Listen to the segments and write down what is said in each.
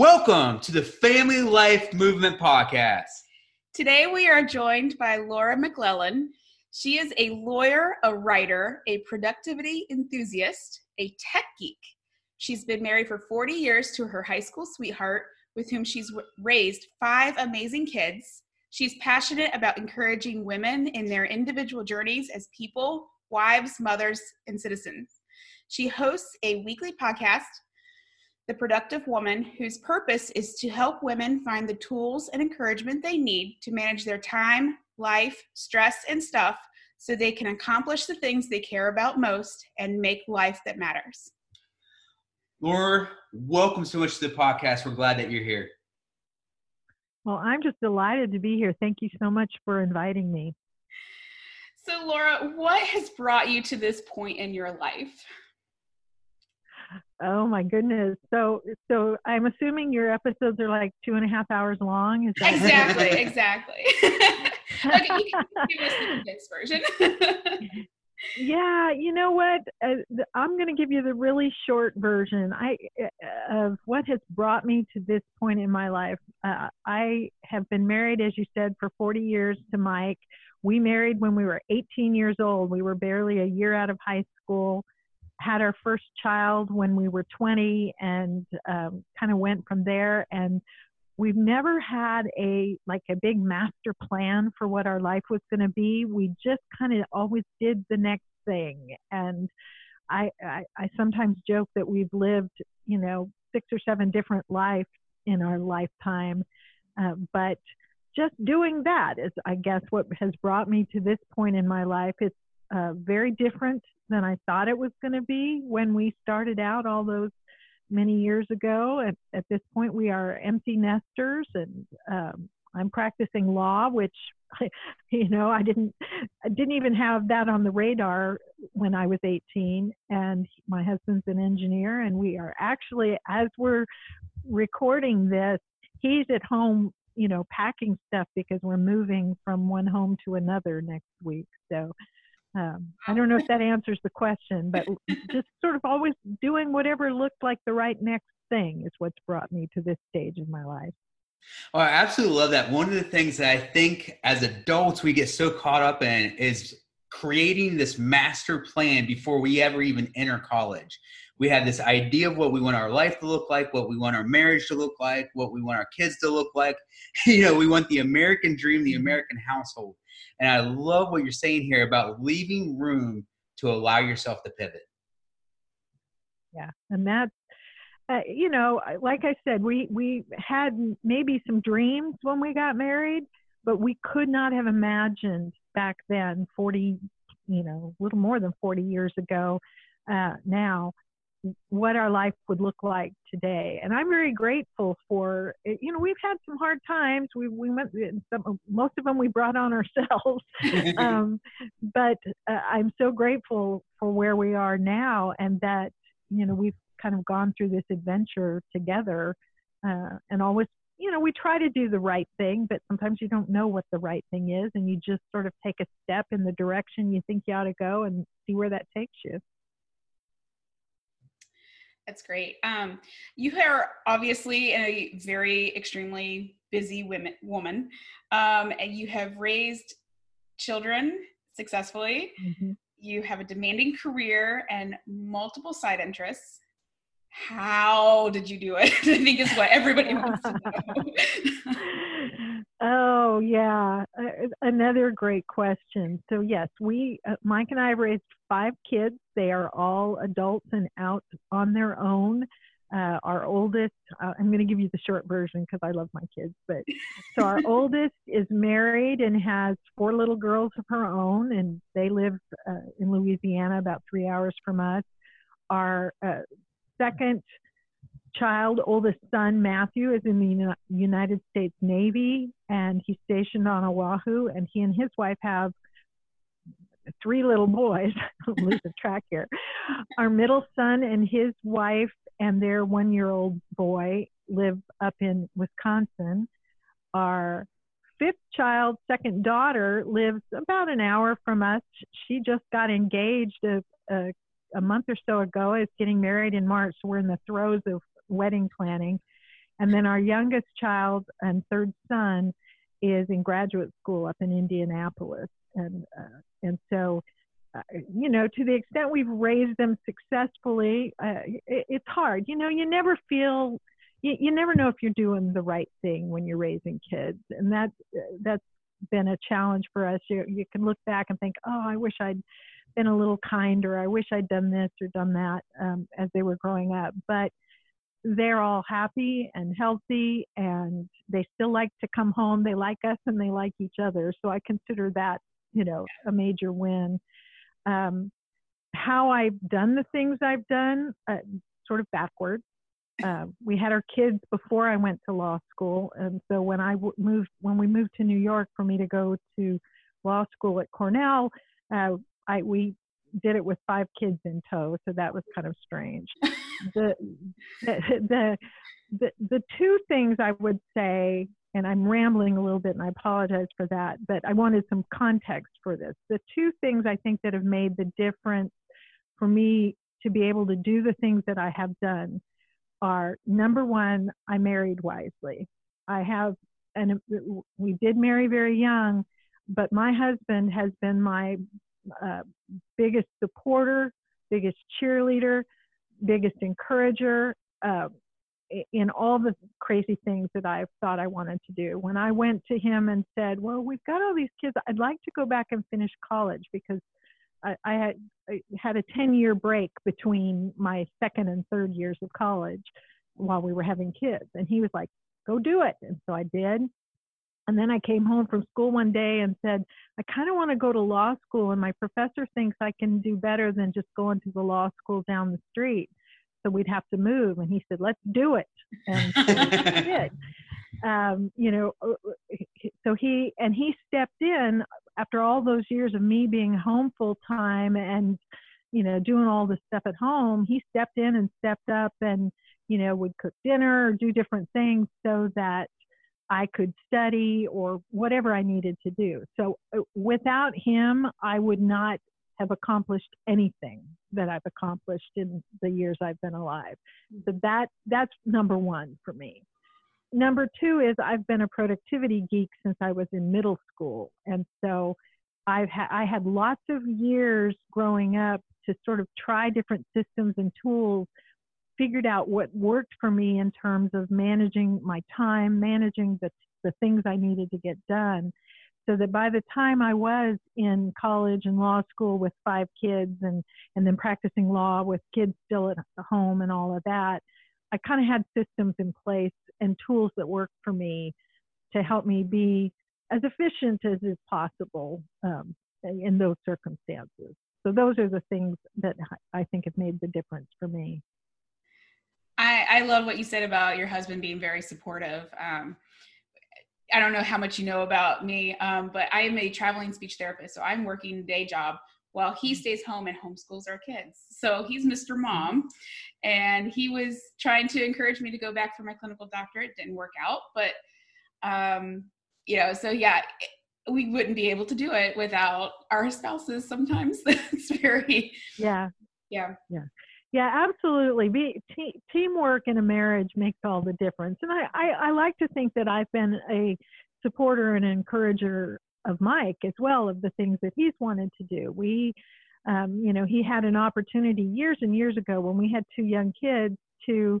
Welcome to the Family Life Movement Podcast. Today we are joined by Laura McClellan. She is a lawyer, a writer, a productivity enthusiast, a tech geek. She's been married for 40 years to her high school sweetheart, with whom she's raised five amazing kids. She's passionate about encouraging women in their individual journeys as people, wives, mothers, and citizens. She hosts a weekly podcast the productive woman, whose purpose is to help women find the tools and encouragement they need to manage their time, life, stress, and stuff so they can accomplish the things they care about most and make life that matters. Laura, welcome so much to the podcast. We're glad that you're here. Well, I'm just delighted to be here. Thank you so much for inviting me. So, Laura, what has brought you to this point in your life? Oh my goodness. So so I'm assuming your episodes are like two and a half hours long. Is that exactly, exactly. okay, you can give us the next version. yeah, you know what? Uh, I'm going to give you the really short version. I uh, of what has brought me to this point in my life. Uh, I have been married, as you said, for 40 years to Mike. We married when we were 18 years old. We were barely a year out of high school had our first child when we were 20 and um, kind of went from there. And we've never had a like a big master plan for what our life was going to be. We just kind of always did the next thing. And I, I i sometimes joke that we've lived you know six or seven different lives in our lifetime. Uh, but just doing that is i guess what has brought me to this point in my life. It's uh, very different than I thought it was going to be when we started out all those many years ago. At, at this point, we are empty nesters, and um, I'm practicing law, which you know I didn't I didn't even have that on the radar when I was 18. And my husband's an engineer, and we are actually as we're recording this, he's at home you know packing stuff because we're moving from one home to another next week so um, I don't know if that answers the question, but just sort of always doing whatever looked like the right next thing is what's brought me to this stage in my life. Oh, I absolutely love that. One of the things that I think as adults we get so caught up in is creating this master plan before we ever even enter college. We have this idea of what we want our life to look like, what we want our marriage to look like, what we want our kids to look like. You know, we want the American dream, the American household. And I love what you're saying here about leaving room to allow yourself to pivot. Yeah, and that's uh, you know, like I said, we we had maybe some dreams when we got married, but we could not have imagined back then, 40, you know, a little more than 40 years ago, uh, now what our life would look like today. And I'm very grateful for, you know, we've had some hard times. We, we went, some, most of them we brought on ourselves. um, but uh, I'm so grateful for where we are now and that, you know, we've kind of gone through this adventure together uh, and always, you know, we try to do the right thing, but sometimes you don't know what the right thing is and you just sort of take a step in the direction you think you ought to go and see where that takes you. That's great. Um, you are obviously a very extremely busy women, woman, um, and you have raised children successfully. Mm-hmm. You have a demanding career and multiple side interests. How did you do it? I think is what everybody wants to know. oh yeah, uh, another great question. So yes, we uh, Mike and I raised five kids. They are all adults and out on their own. Uh, our oldest, uh, I'm going to give you the short version because I love my kids. But so our oldest is married and has four little girls of her own, and they live uh, in Louisiana, about three hours from us. our uh, second child, oldest son, Matthew, is in the United States Navy and he's stationed on Oahu. And he and his wife have three little boys. lose the track here. Our middle son and his wife and their one year old boy live up in Wisconsin. Our fifth child, second daughter, lives about an hour from us. She just got engaged a, a, a month or so ago, is getting married in March. We're in the throes of wedding planning. And then our youngest child and third son is in graduate school up in Indianapolis. And, uh, and so, uh, you know, to the extent we've raised them successfully, uh, it, it's hard. You know, you never feel, you, you never know if you're doing the right thing when you're raising kids. And that, that's been a challenge for us. You, you can look back and think, oh, I wish I'd been a little kinder. I wish I'd done this or done that um, as they were growing up. But they're all happy and healthy and they still like to come home. They like us and they like each other. So I consider that, you know, a major win. Um, how I've done the things I've done, uh, sort of backwards. Uh, we had our kids before I went to law school, and so when I w- moved, when we moved to New York for me to go to law school at Cornell, uh, I we did it with five kids in tow, so that was kind of strange. the, the, the, the, two things I would say, and I'm rambling a little bit and I apologize for that, but I wanted some context for this. The two things I think that have made the difference for me to be able to do the things that I have done are number one, I married wisely. I have, and we did marry very young, but my husband has been my uh, biggest supporter, biggest cheerleader, biggest encourager uh, in all the crazy things that I thought I wanted to do. When I went to him and said, "Well, we've got all these kids. I'd like to go back and finish college because I, I had I had a 10-year break between my second and third years of college while we were having kids." And he was like, "Go do it." And so I did. And then I came home from school one day and said, I kind of want to go to law school, and my professor thinks I can do better than just going to the law school down the street. So we'd have to move. And he said, Let's do it. And so we did. Um, you know, uh, uh, so he and he stepped in after all those years of me being home full time and you know doing all the stuff at home. He stepped in and stepped up and you know would cook dinner or do different things so that I could study or whatever I needed to do. So uh, without him, I would not have accomplished anything that I've accomplished in the years I've been alive. So that that's number 1 for me. Number 2 is I've been a productivity geek since I was in middle school. And so I've ha- I had lots of years growing up to sort of try different systems and tools figured out what worked for me in terms of managing my time, managing the, the things I needed to get done. So that by the time I was in college and law school with five kids and, and then practicing law with kids still at home and all of that, I kind of had systems in place and tools that worked for me to help me be as efficient as is possible um, in those circumstances. So those are the things that I think have made the difference for me. I, I love what you said about your husband being very supportive. Um, I don't know how much you know about me, um, but I am a traveling speech therapist. So I'm working day job while he stays home and homeschools our kids. So he's Mr. Mom. And he was trying to encourage me to go back for my clinical doctorate. It didn't work out. But, um, you know, so yeah, we wouldn't be able to do it without our spouses sometimes. it's very, yeah. Yeah. Yeah. Yeah, absolutely. Be, te- teamwork in a marriage makes all the difference. And I, I, I like to think that I've been a supporter and encourager of Mike as well of the things that he's wanted to do. We, um, you know, he had an opportunity years and years ago when we had two young kids to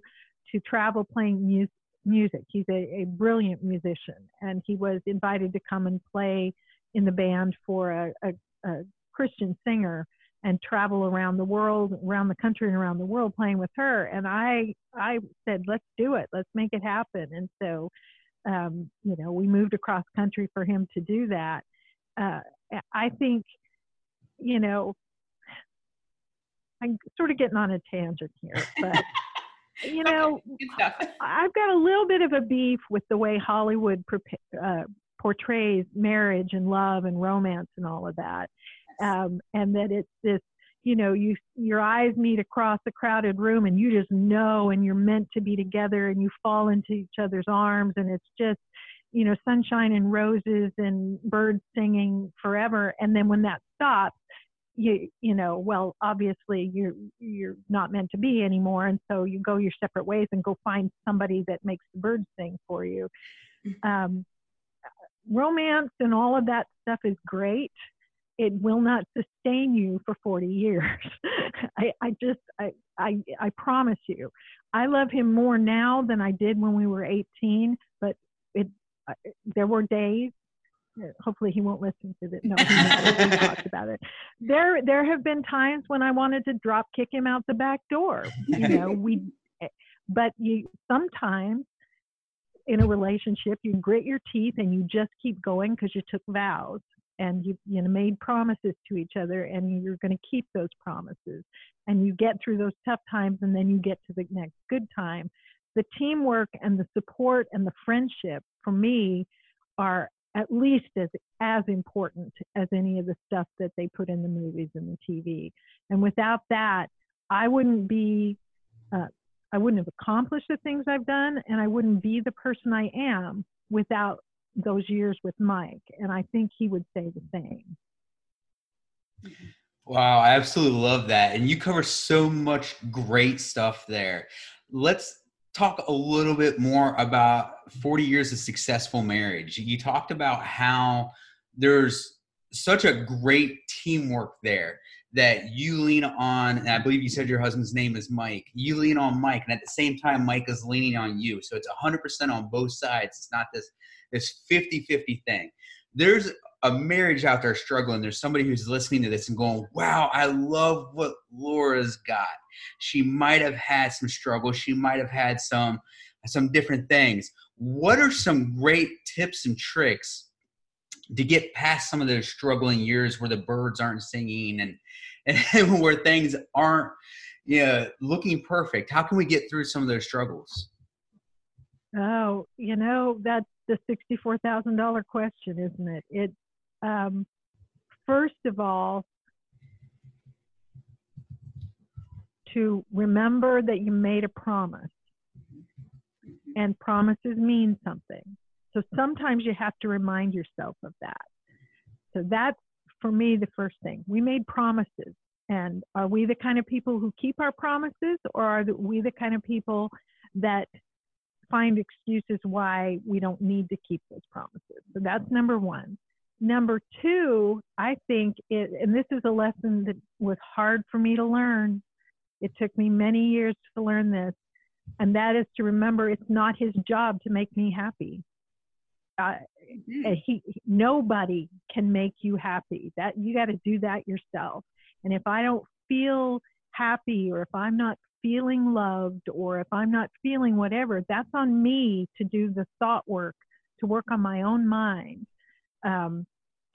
to travel playing mu- music. He's a, a brilliant musician, and he was invited to come and play in the band for a, a, a Christian singer and travel around the world, around the country and around the world playing with her. And I, I said, let's do it. Let's make it happen. And so, um, you know, we moved across country for him to do that. Uh, I think, you know, I'm sort of getting on a tangent here, but you know, I've got a little bit of a beef with the way Hollywood uh, portrays marriage and love and romance and all of that, um, and that it's this you know you your eyes meet across a crowded room and you just know and you're meant to be together and you fall into each other's arms and it's just you know sunshine and roses and birds singing forever. And then when that stops you you know well obviously you're you're not meant to be anymore. And so you go your separate ways and go find somebody that makes the birds sing for you. Mm-hmm. um, romance and all of that stuff is great it will not sustain you for 40 years. I, I just, I, I, I promise you, I love him more now than I did when we were 18, but it, uh, there were days hopefully he won't listen to this. No, he talked about it. There, there have been times when I wanted to drop kick him out the back door. You know, we, but you sometimes in a relationship you grit your teeth and you just keep going because you took vows and you you know made promises to each other and you're going to keep those promises. And you get through those tough times and then you get to the next good time. The teamwork and the support and the friendship for me are at least as as important as any of the stuff that they put in the movies and the TV and without that I wouldn't be uh, I wouldn't have accomplished the things I've done and I wouldn't be the person I am without those years with Mike, and I think he would say the same. Wow, I absolutely love that. And you cover so much great stuff there. Let's talk a little bit more about 40 years of successful marriage. You talked about how there's such a great teamwork there that you lean on, and I believe you said your husband's name is Mike. You lean on Mike, and at the same time, Mike is leaning on you. So it's 100% on both sides. It's not this this 50 50 thing. There's a marriage out there struggling. There's somebody who's listening to this and going, wow, I love what Laura's got. She might have had some struggles. She might have had some some different things. What are some great tips and tricks to get past some of those struggling years where the birds aren't singing and, and where things aren't you know, looking perfect? How can we get through some of those struggles? Oh, you know, that's the $64,000 question, isn't it? It, um, first of all, to remember that you made a promise and promises mean something. So sometimes you have to remind yourself of that. So that's for me the first thing. We made promises. And are we the kind of people who keep our promises or are we the kind of people that find excuses why we don't need to keep those promises. So that's number one. Number two, I think it, and this is a lesson that was hard for me to learn. It took me many years to learn this, and that is to remember it's not his job to make me happy. Uh, mm-hmm. he, nobody can make you happy. That you got to do that yourself. And if I don't feel happy or if I'm not feeling loved or if I'm not feeling whatever, that's on me to do the thought work, to work on my own mind, um,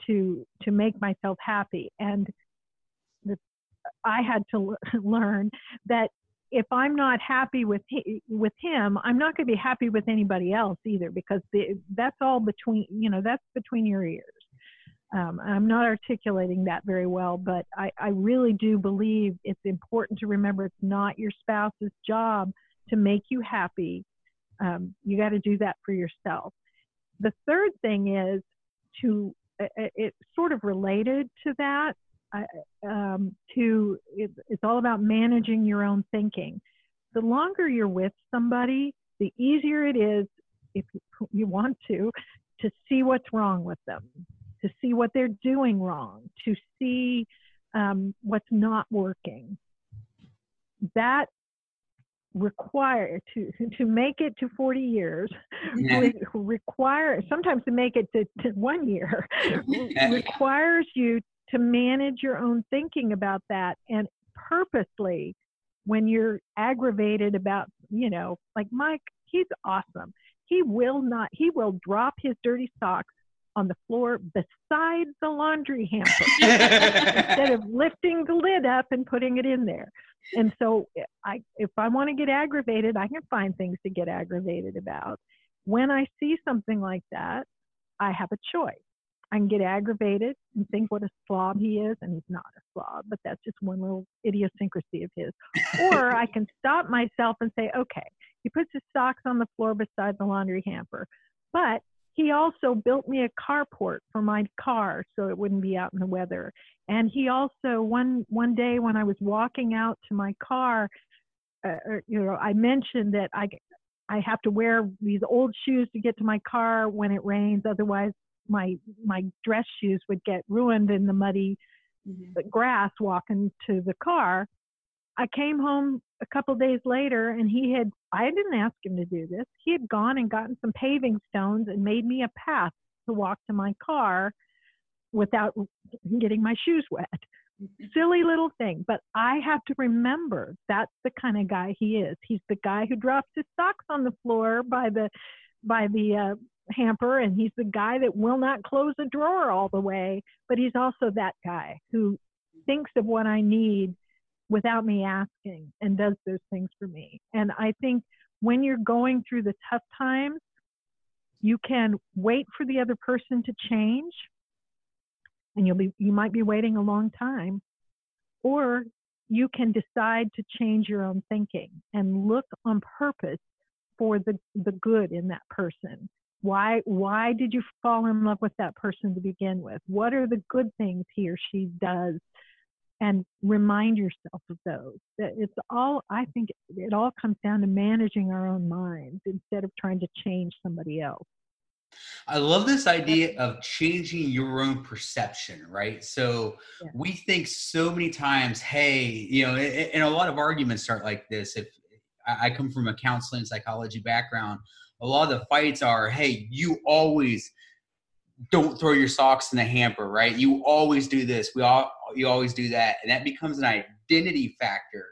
to to make myself happy. And the, I had to learn that if I'm not happy with with him, I'm not going to be happy with anybody else either because the, that's all between you know that's between your ears. Um, I'm not articulating that very well, but I, I really do believe it's important to remember it's not your spouse's job to make you happy. Um, you got to do that for yourself. The third thing is to, it's sort of related to that, um, to, it, it's all about managing your own thinking. The longer you're with somebody, the easier it is, if you want to, to see what's wrong with them to see what they're doing wrong, to see um, what's not working. That require to to make it to 40 years yeah. re- require sometimes to make it to, to one year requires you to manage your own thinking about that and purposely when you're aggravated about you know like mike he's awesome he will not he will drop his dirty socks on the floor beside the laundry hamper instead of lifting the lid up and putting it in there. And so I if I want to get aggravated, I can find things to get aggravated about. When I see something like that, I have a choice. I can get aggravated and think what a slob he is, and he's not a slob, but that's just one little idiosyncrasy of his. Or I can stop myself and say, okay, he puts his socks on the floor beside the laundry hamper, but he also built me a carport for my car so it wouldn't be out in the weather. And he also one one day when I was walking out to my car, uh, er, you know, I mentioned that I I have to wear these old shoes to get to my car when it rains, otherwise my my dress shoes would get ruined in the muddy mm-hmm. grass walking to the car. I came home a couple days later and he had I didn't ask him to do this. He had gone and gotten some paving stones and made me a path to walk to my car without getting my shoes wet. Mm-hmm. Silly little thing, but I have to remember that's the kind of guy he is. He's the guy who drops his socks on the floor by the by the uh, hamper and he's the guy that will not close a drawer all the way, but he's also that guy who thinks of what I need without me asking and does those things for me. And I think when you're going through the tough times, you can wait for the other person to change and you'll be you might be waiting a long time or you can decide to change your own thinking and look on purpose for the the good in that person why why did you fall in love with that person to begin with what are the good things he or she does and remind yourself of those that it's all i think it all comes down to managing our own minds instead of trying to change somebody else I love this idea of changing your own perception, right? So yeah. we think so many times, hey, you know, and a lot of arguments start like this. If I come from a counseling psychology background, a lot of the fights are, hey, you always don't throw your socks in the hamper, right? You always do this. We all you always do that, and that becomes an identity factor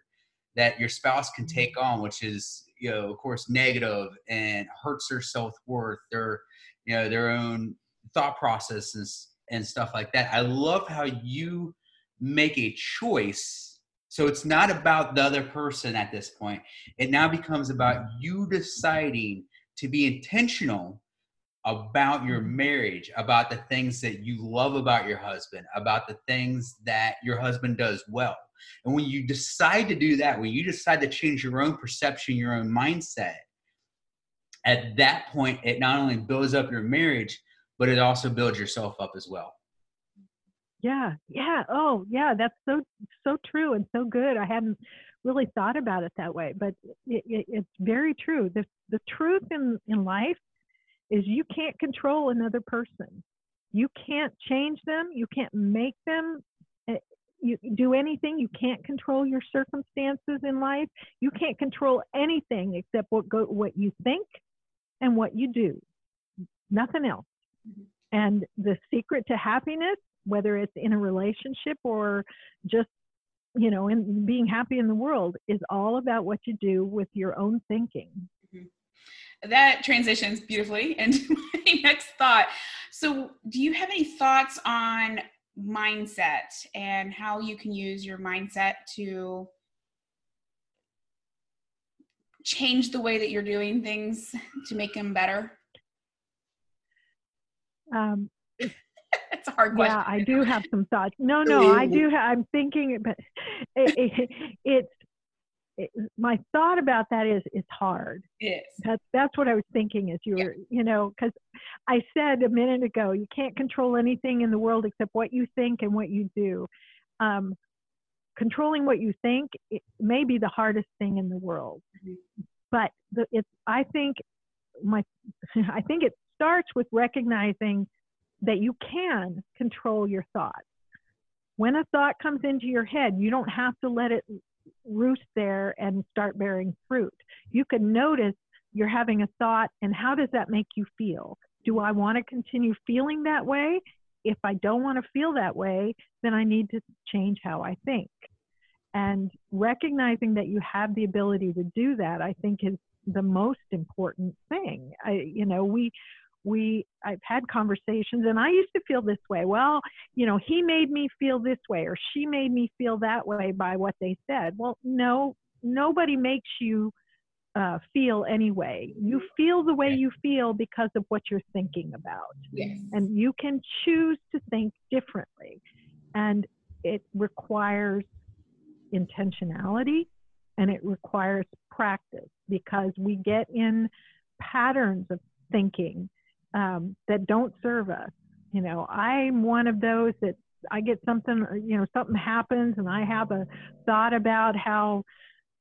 that your spouse can mm-hmm. take on, which is you know, of course, negative and hurts their self worth, their you know, their own thought processes and stuff like that. I love how you make a choice. So it's not about the other person at this point. It now becomes about you deciding to be intentional about your marriage, about the things that you love about your husband, about the things that your husband does well. And when you decide to do that, when you decide to change your own perception, your own mindset, at that point, it not only builds up your marriage, but it also builds yourself up as well. Yeah, yeah. Oh, yeah. That's so so true and so good. I hadn't really thought about it that way, but it, it, it's very true. The the truth in in life is you can't control another person. You can't change them. You can't make them eh, you do anything. You can't control your circumstances in life. You can't control anything except what go what you think and what you do. Nothing else. Mm-hmm. And the secret to happiness, whether it's in a relationship or just you know, in being happy in the world is all about what you do with your own thinking. Mm-hmm. That transitions beautifully into my next thought. So, do you have any thoughts on mindset and how you can use your mindset to change the way that you're doing things to make them better? Um, it's a hard question. Yeah, I do have some thoughts. No, no, I do. Have, I'm thinking, but it, it, it's it, my thought about that is it's hard. Yes. That's that's what I was thinking as you were, you know, because I said a minute ago you can't control anything in the world except what you think and what you do. Um, controlling what you think may be the hardest thing in the world, mm-hmm. but the, it's I think my I think it starts with recognizing that you can control your thoughts. When a thought comes into your head, you don't have to let it roost there and start bearing fruit. You can notice you're having a thought and how does that make you feel? Do I want to continue feeling that way? If I don't want to feel that way, then I need to change how I think. And recognizing that you have the ability to do that, I think is the most important thing. I, you know, we we I've had conversations and I used to feel this way. Well, you know, he made me feel this way or she made me feel that way by what they said. Well, no, nobody makes you uh, feel anyway. You feel the way you feel because of what you're thinking about. Yes. And you can choose to think differently. And it requires intentionality and it requires practice because we get in patterns of thinking um, that don't serve us. You know, I'm one of those that I get something, you know, something happens and I have a thought about how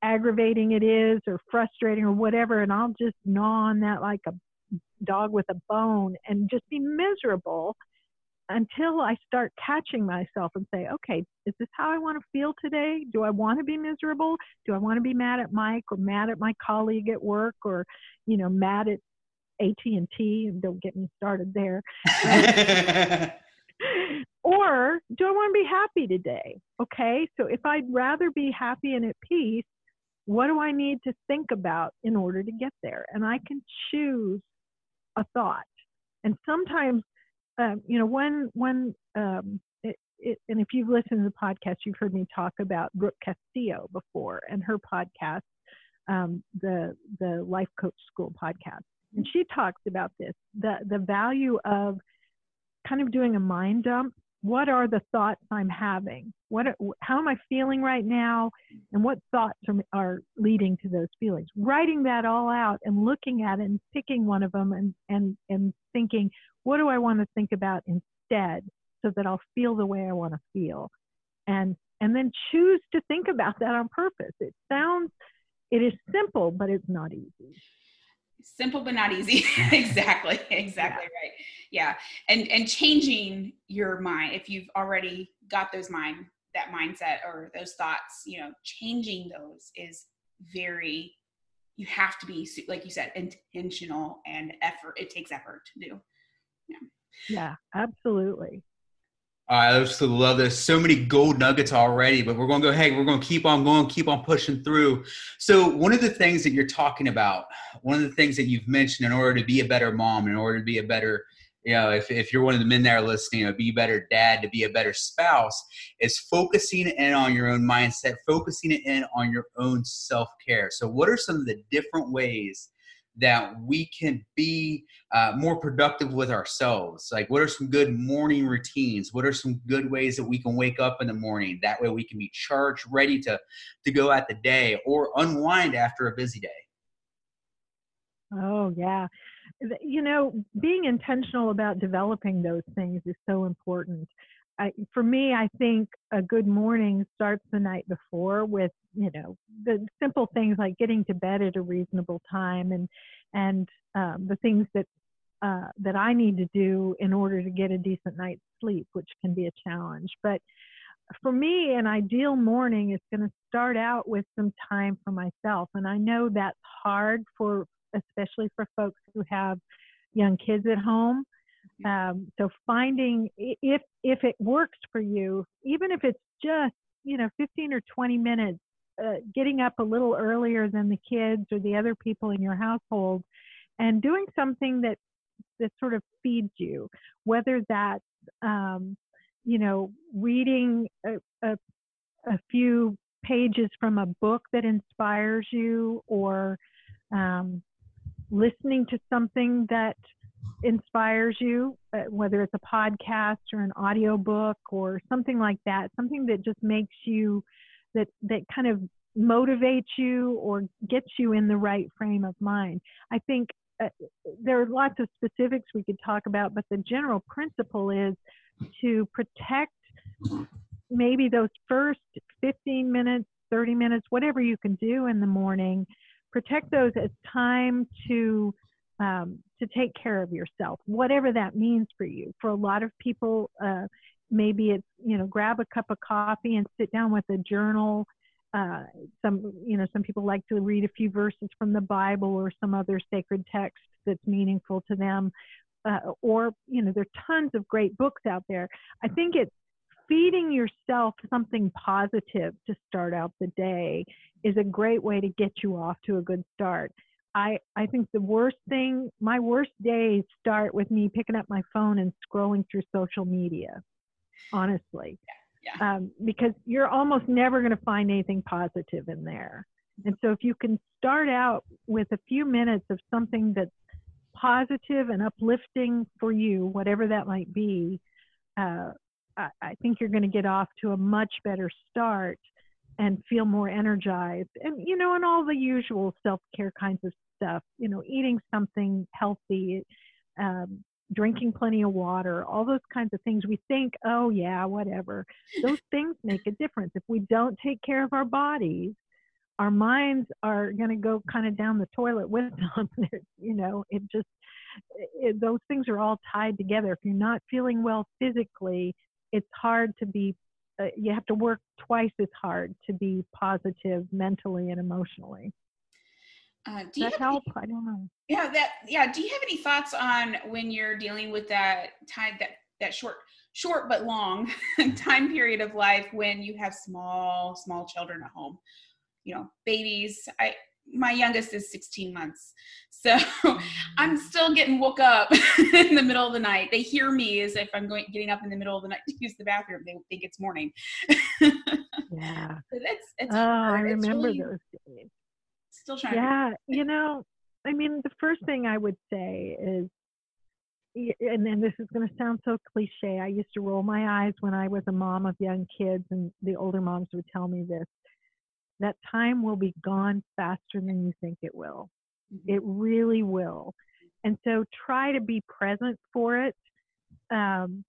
aggravating it is or frustrating or whatever, and I'll just gnaw on that like a dog with a bone and just be miserable until I start catching myself and say, okay, is this how I want to feel today? Do I want to be miserable? Do I want to be mad at Mike or mad at my colleague at work or, you know, mad at AT&T? And don't get me started there. or do I want to be happy today? Okay, so if I'd rather be happy and at peace, what do I need to think about in order to get there? And I can choose a thought. And sometimes um, you know, when when um, it, it, and if you've listened to the podcast, you've heard me talk about Brooke Castillo before and her podcast, um, the the Life Coach School podcast, and she talks about this the the value of kind of doing a mind dump. What are the thoughts I'm having? What how am I feeling right now, and what thoughts are, are leading to those feelings? Writing that all out and looking at it and picking one of them and and and thinking, what do I want to think about instead so that I'll feel the way I want to feel? And and then choose to think about that on purpose. It sounds it is simple, but it's not easy. Simple but not easy. exactly. Exactly yeah. right. Yeah. And and changing your mind if you've already got those mind that mindset or those thoughts, you know, changing those is very you have to be like you said intentional and effort it takes effort to do yeah, yeah absolutely I absolutely love this. So many gold nuggets already, but we're going to go, hey, we're going to keep on going, keep on pushing through. So, one of the things that you're talking about, one of the things that you've mentioned in order to be a better mom, in order to be a better, you know, if, if you're one of the men there listening, to be a better dad, to be a better spouse, is focusing in on your own mindset, focusing in on your own self care. So, what are some of the different ways that we can be uh, more productive with ourselves. Like what are some good morning routines? What are some good ways that we can wake up in the morning? That way we can be charged ready to to go at the day or unwind after a busy day. Oh yeah. You know being intentional about developing those things is so important I, for me, I think a good morning starts the night before with you know the simple things like getting to bed at a reasonable time and and um, the things that uh, that I need to do in order to get a decent night's sleep, which can be a challenge. But for me, an ideal morning is going to start out with some time for myself, and I know that's hard for especially for folks who have young kids at home um, so finding if if it works for you, even if it's just you know 15 or 20 minutes, uh, getting up a little earlier than the kids or the other people in your household, and doing something that that sort of feeds you, whether that's um, you know reading a, a, a few pages from a book that inspires you or um, listening to something that inspires you, uh, whether it's a podcast or an audiobook or something like that, something that just makes you that that kind of motivates you or gets you in the right frame of mind. I think uh, there are lots of specifics we could talk about, but the general principle is to protect maybe those first 15 minutes, 30 minutes, whatever you can do in the morning, protect those as time to um, to take care of yourself, whatever that means for you. For a lot of people, uh, maybe it's you know grab a cup of coffee and sit down with a journal. Uh, some you know some people like to read a few verses from the Bible or some other sacred text that's meaningful to them. Uh, or you know there are tons of great books out there. I think it's feeding yourself something positive to start out the day is a great way to get you off to a good start I I think the worst thing, my worst days start with me picking up my phone and scrolling through social media. Honestly, yeah, yeah. Um, because you're almost never going to find anything positive in there. And so if you can start out with a few minutes of something that's positive and uplifting for you, whatever that might be, uh, I, I think you're going to get off to a much better start and feel more energized. And, you know, and all the usual self care kinds of stuff, you know, eating something healthy, um, drinking plenty of water, all those kinds of things. We think, oh, yeah, whatever. Those things make a difference. If we don't take care of our bodies, our minds are going to go kind of down the toilet with them. you know, it just, it, those things are all tied together. If you're not feeling well physically, it's hard to be uh, you have to work twice as hard to be positive mentally and emotionally. Uh, do that help? Any, I don't know. Yeah, that yeah. Do you have any thoughts on when you're dealing with that time that that short short but long time period of life when you have small small children at home? You know, babies. I my youngest is 16 months. So I'm mm. still getting woke up in the middle of the night. They hear me as if I'm going getting up in the middle of the night to use the bathroom. They think it's morning. yeah. So that's, it's oh, hard. I remember really, those days. Still trying. Yeah, you know, I mean, the first thing I would say is, and then this is going to sound so cliche. I used to roll my eyes when I was a mom of young kids, and the older moms would tell me this that time will be gone faster than you think it will. Mm-hmm. It really will. And so try to be present for it. Um,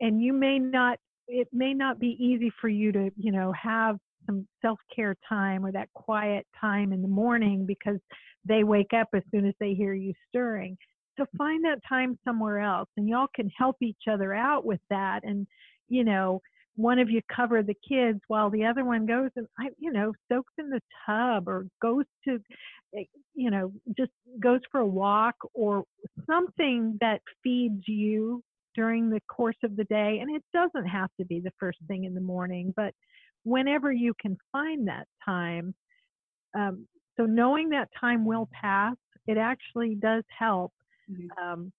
and you may not, it may not be easy for you to, you know, have some self care time or that quiet time in the morning because they wake up as soon as they hear you stirring. So find that time somewhere else and y'all can help each other out with that. And, you know, one of you cover the kids while the other one goes and I, you know soaks in the tub or goes to eh, you know just goes for a walk or something that feeds you during the course of the day and it doesn't have to be the first thing in the morning but whenever you can find that time um, so knowing that time will pass it actually does help mm-hmm. um,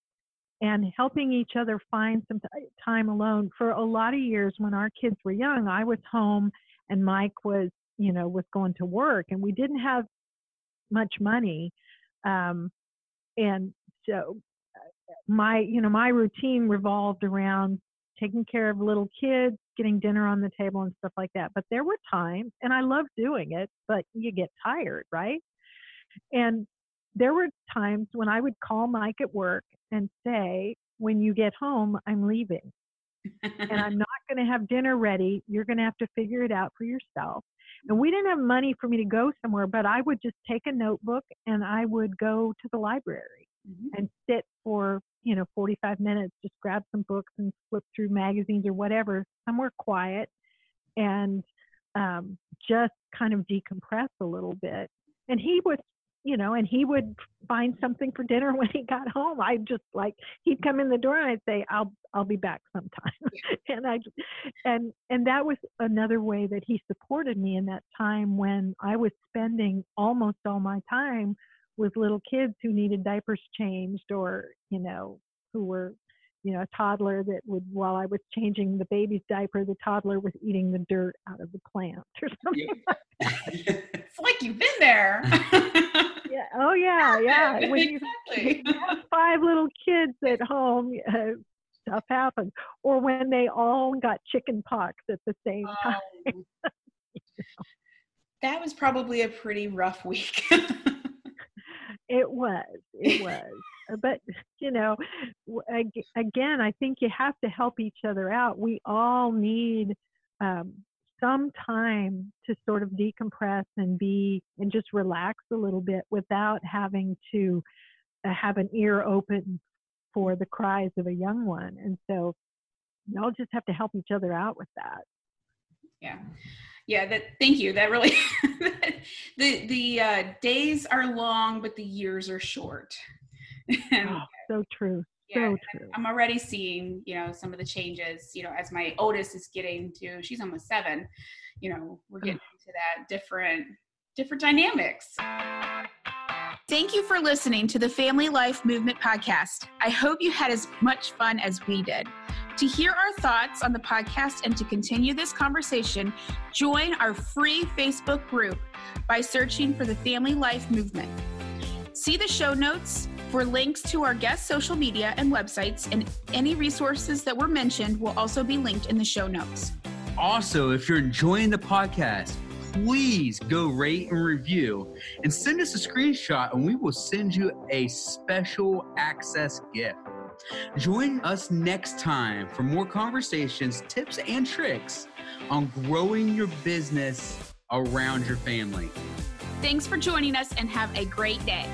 and helping each other find some time alone. For a lot of years, when our kids were young, I was home and Mike was, you know, was going to work, and we didn't have much money. Um, and so my, you know, my routine revolved around taking care of little kids, getting dinner on the table and stuff like that. But there were times, and I loved doing it, but you get tired, right? And there were times when I would call Mike at work and say, when you get home, I'm leaving. and I'm not going to have dinner ready. You're going to have to figure it out for yourself. And we didn't have money for me to go somewhere, but I would just take a notebook and I would go to the library mm-hmm. and sit for, you know, 45 minutes, just grab some books and flip through magazines or whatever, somewhere quiet and um, just kind of decompress a little bit. And he was you know, and he would find something for dinner when he got home. I just like he'd come in the door and I'd say, "I'll I'll be back sometime," and I and and that was another way that he supported me in that time when I was spending almost all my time with little kids who needed diapers changed or you know who were you know, a toddler that would, while I was changing the baby's diaper, the toddler was eating the dirt out of the plant or something. Yeah. it's like you've been there. Yeah. Oh yeah, yeah. When you, exactly. you have five little kids at home, uh, stuff happens. Or when they all got chicken pox at the same time. Um, that was probably a pretty rough week. it was. It was but you know again i think you have to help each other out we all need um, some time to sort of decompress and be and just relax a little bit without having to uh, have an ear open for the cries of a young one. And so y'all just have to help each other out with that. Yeah. Yeah that thank you. That really the the uh, days are long but the years are short. And, oh, so true. Yeah, so true. I'm already seeing, you know, some of the changes, you know, as my oldest is getting to, she's almost seven, you know, we're getting into that different, different dynamics. Thank you for listening to the Family Life Movement podcast. I hope you had as much fun as we did. To hear our thoughts on the podcast and to continue this conversation, join our free Facebook group by searching for the Family Life Movement. See the show notes for links to our guest social media and websites, and any resources that were mentioned will also be linked in the show notes. Also, if you're enjoying the podcast, please go rate and review and send us a screenshot, and we will send you a special access gift. Join us next time for more conversations, tips, and tricks on growing your business around your family. Thanks for joining us and have a great day.